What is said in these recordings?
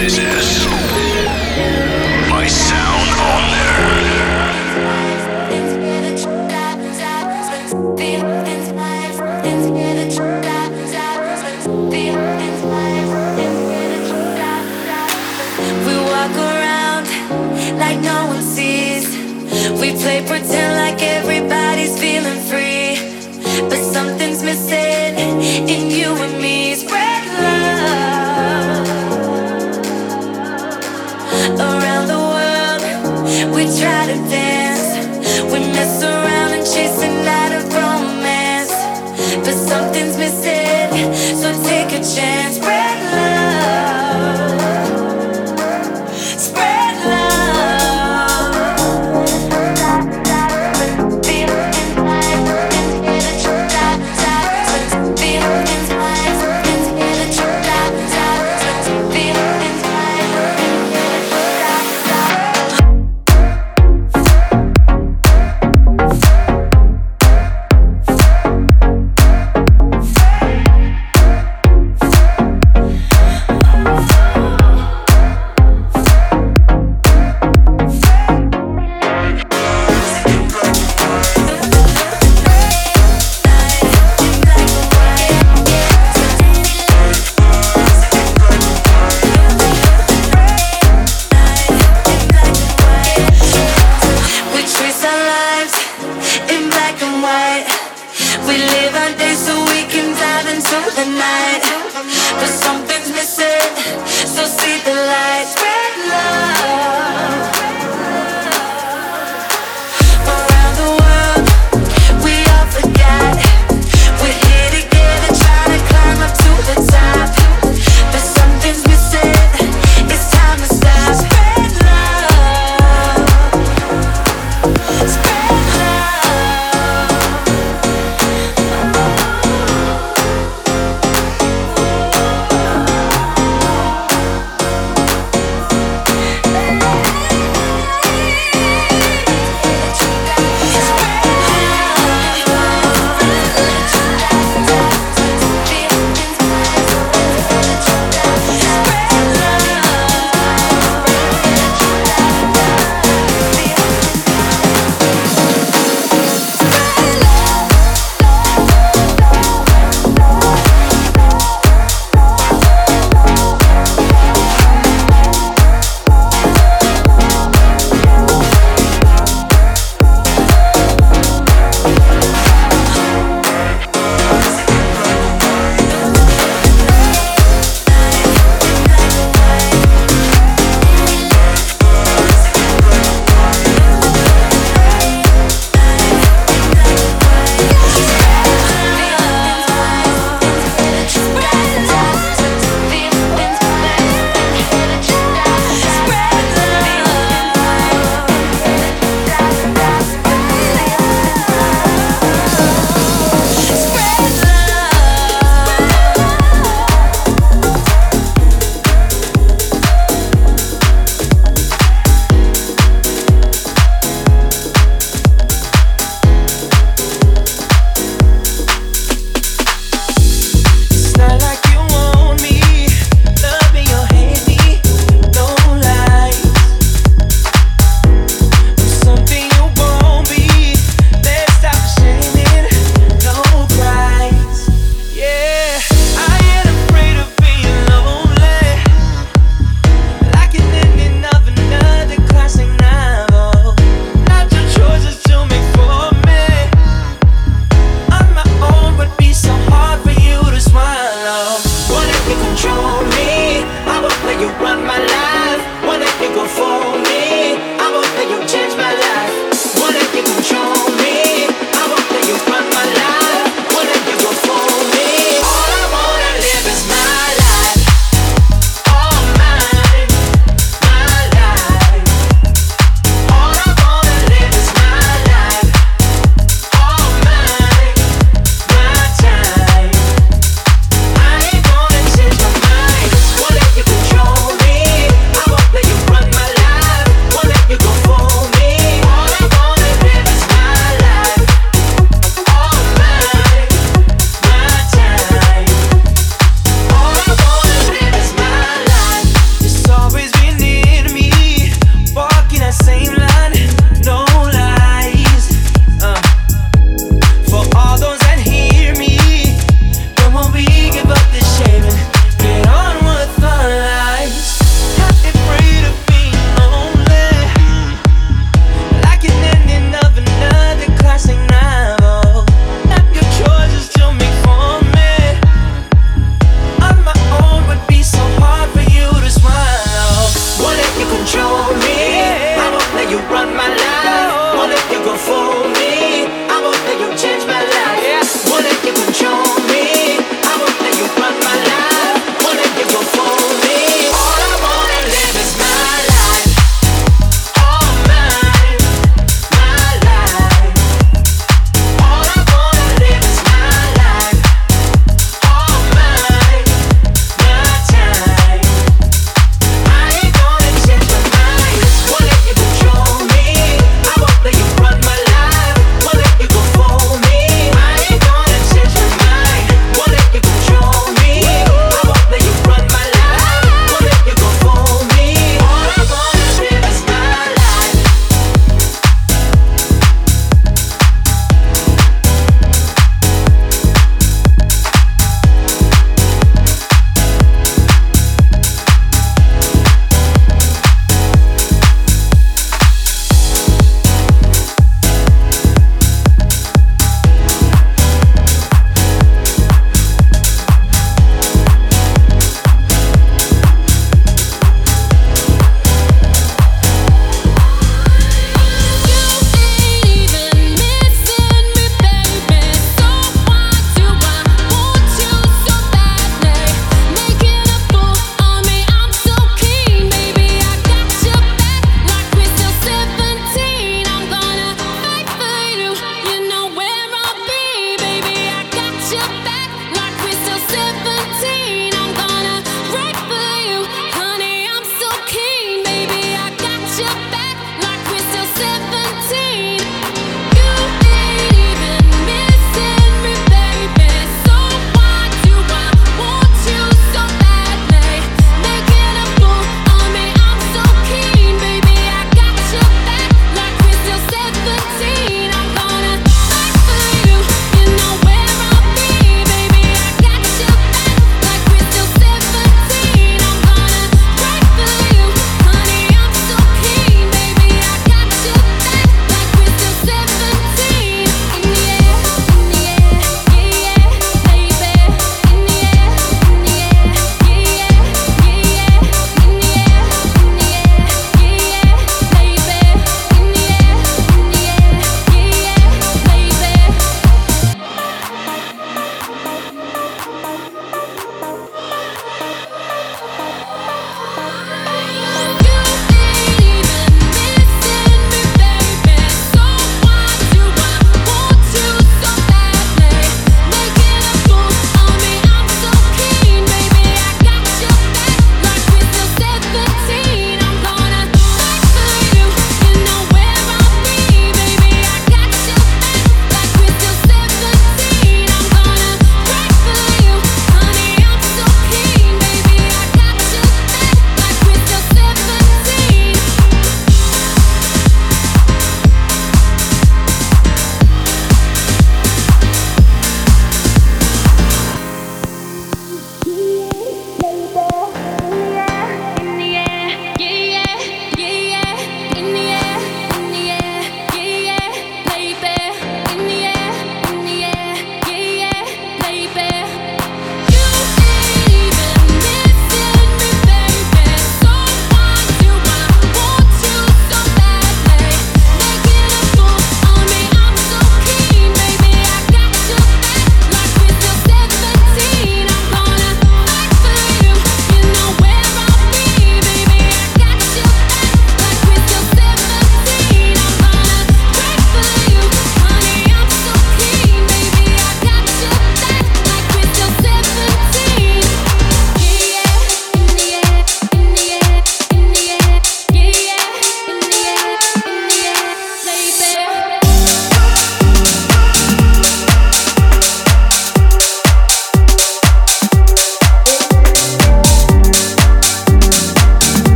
this is.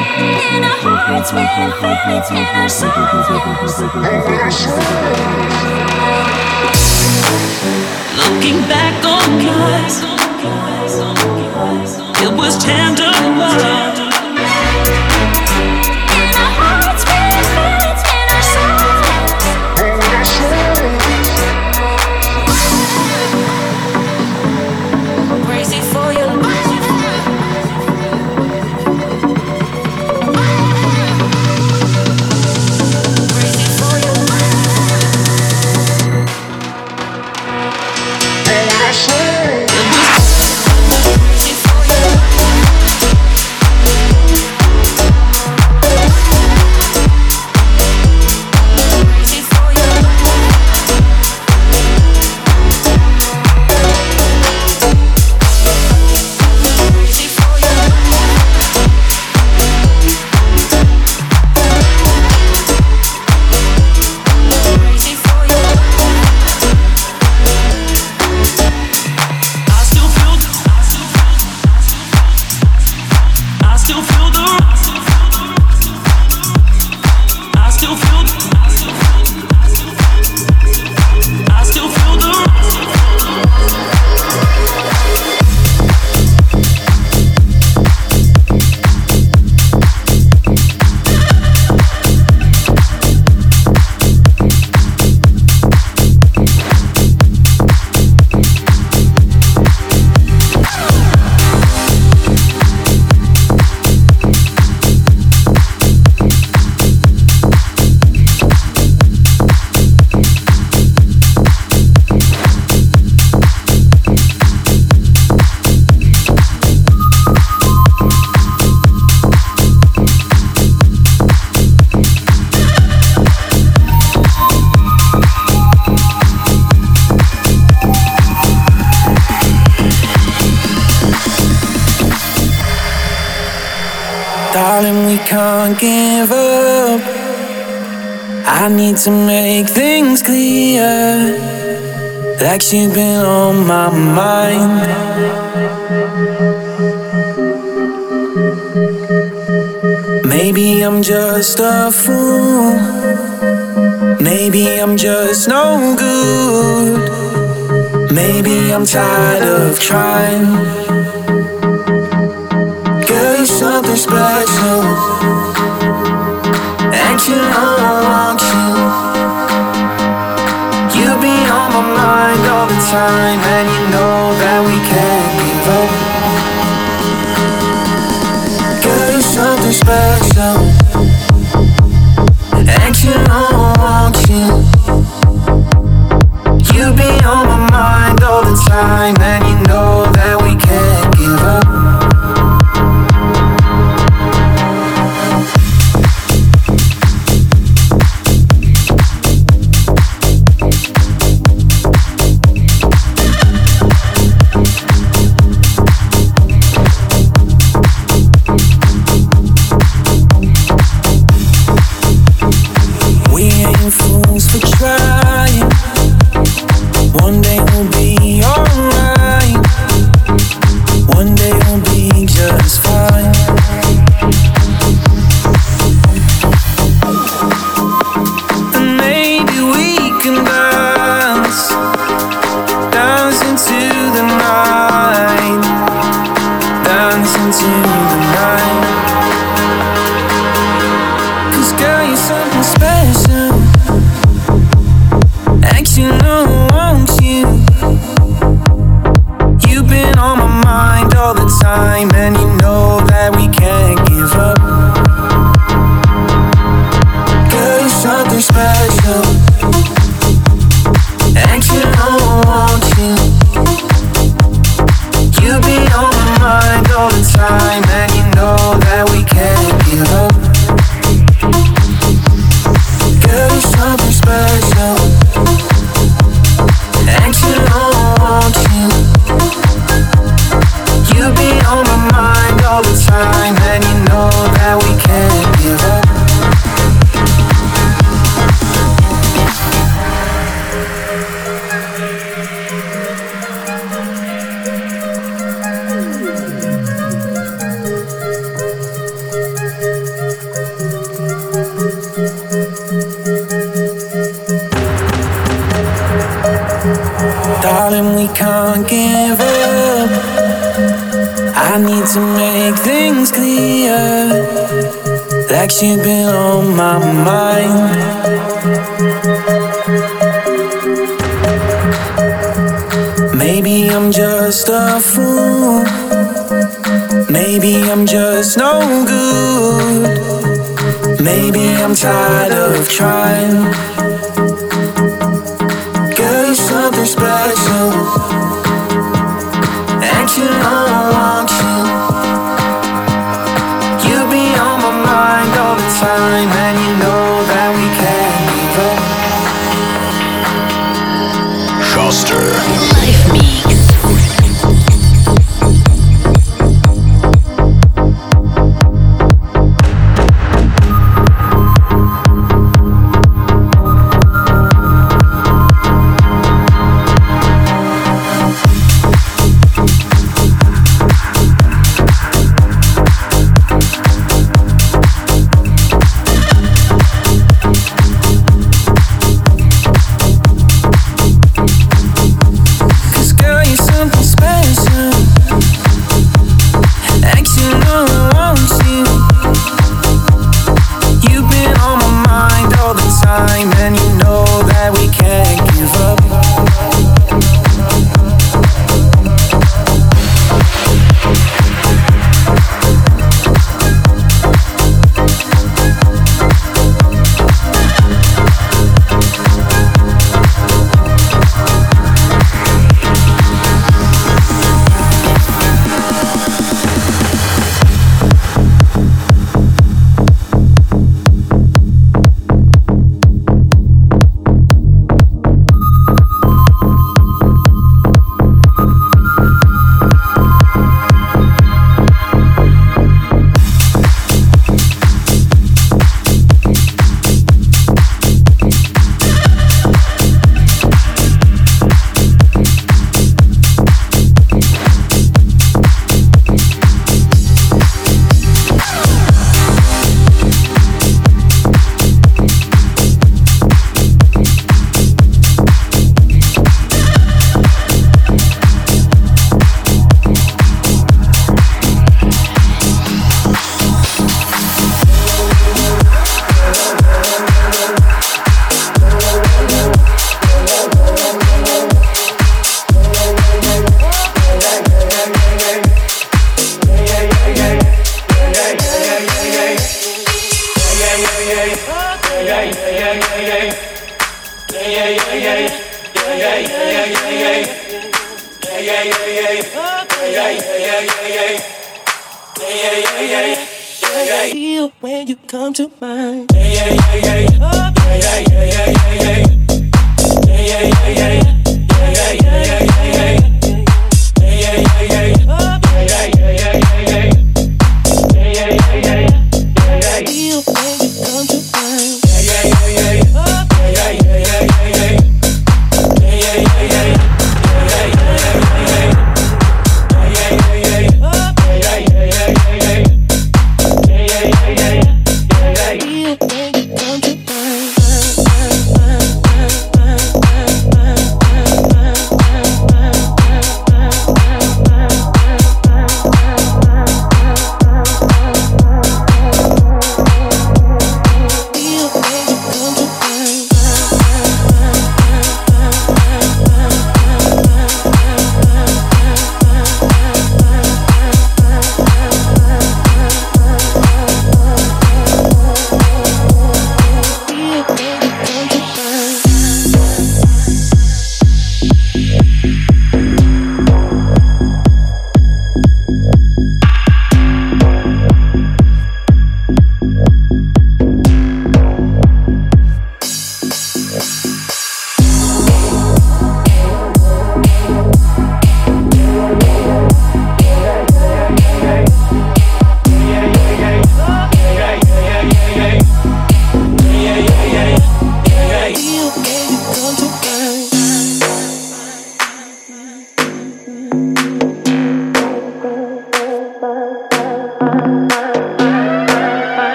In our hearts we feel it, in our souls In our souls Looking back on us It was tender love. Can't give up. I need to make things clear. Like she's been on my mind. Maybe I'm just a fool. Maybe I'm just no good. Maybe I'm tired of trying something special. And you know I want you. You be on my mind all the time, and you know that we can't give up. Girl, you're something special. And you know I want you. You be on my mind all the time, and you know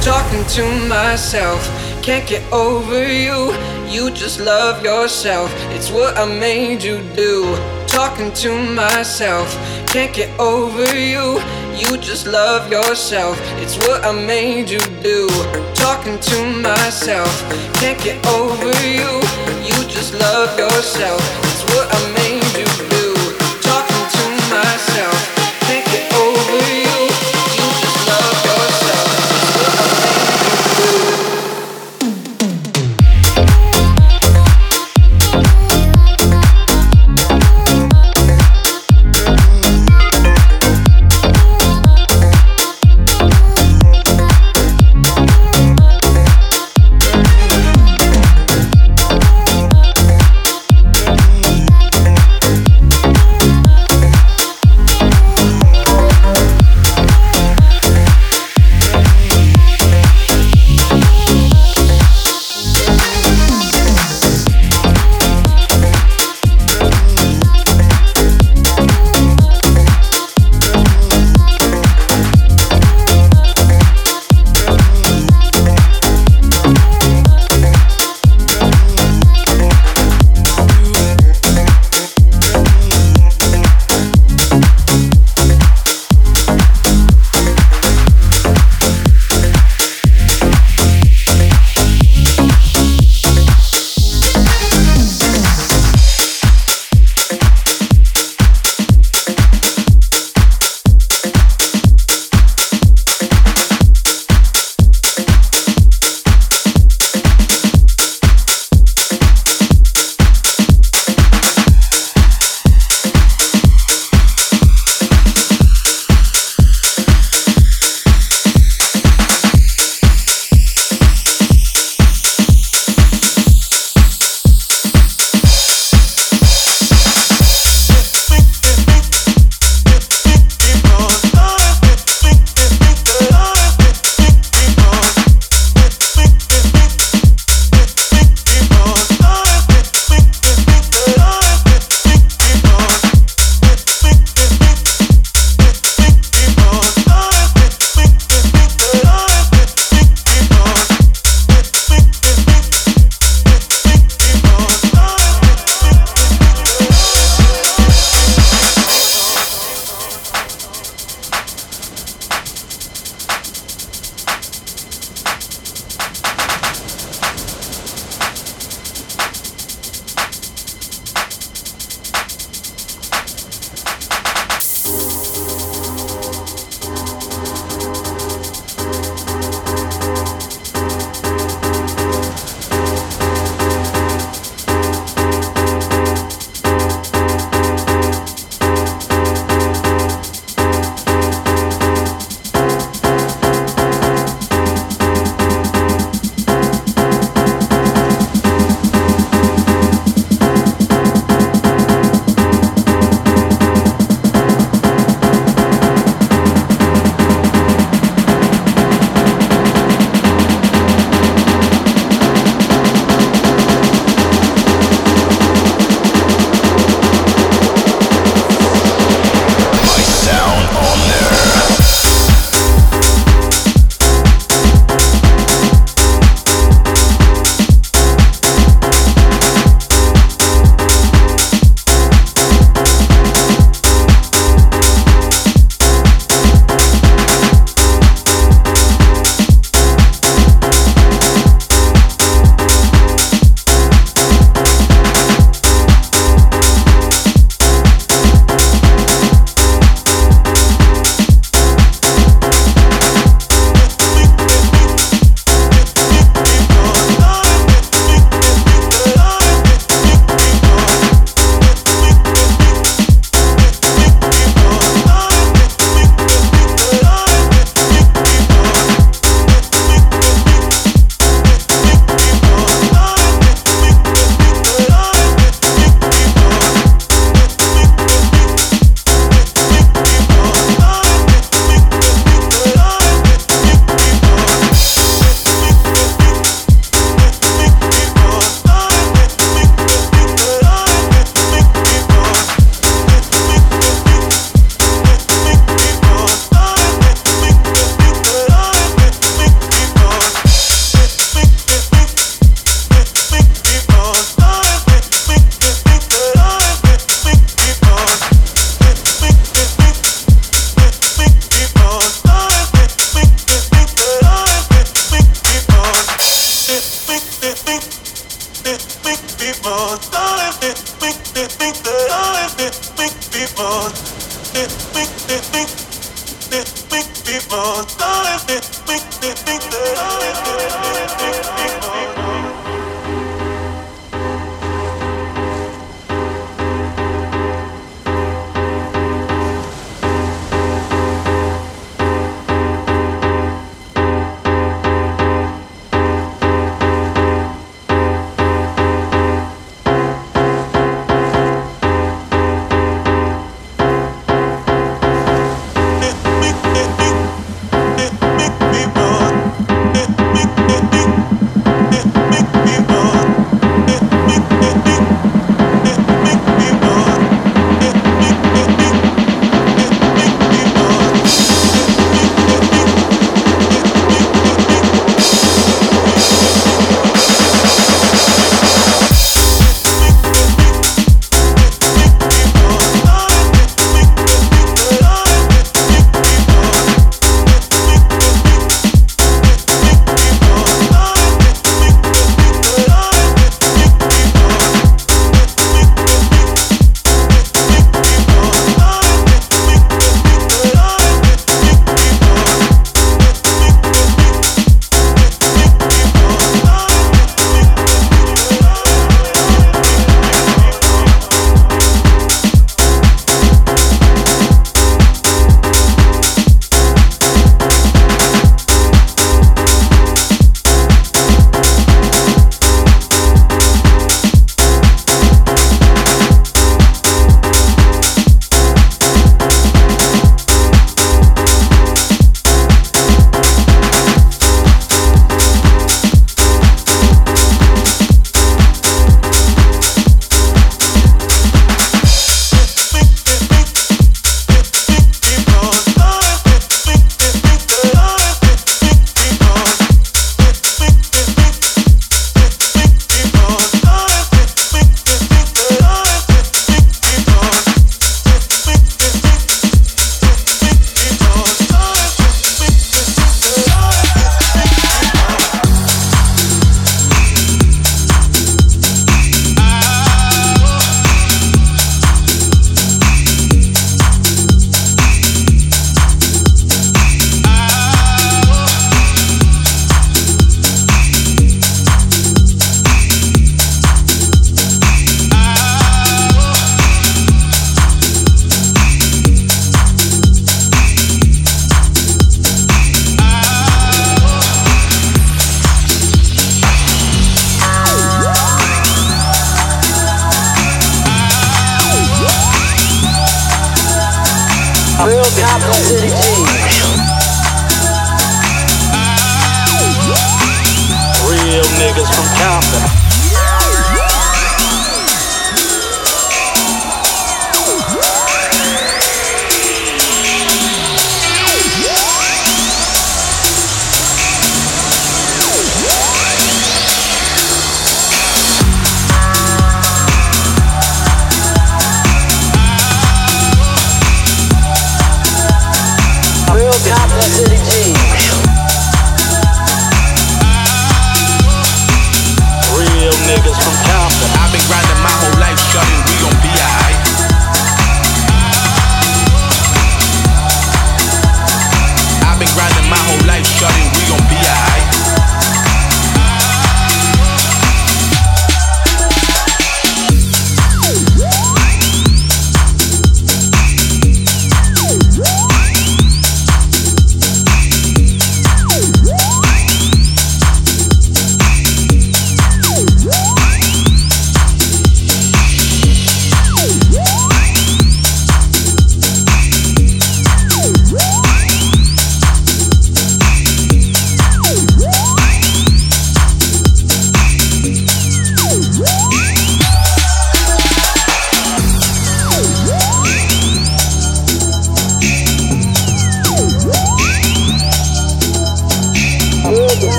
Talking to myself, can't get over you. You just love yourself, it's what I made you do. Talking to myself, can't get over you. You just love yourself, it's what I made you do. Talking to myself, can't get over you. You just love yourself, it's what I made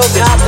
real cop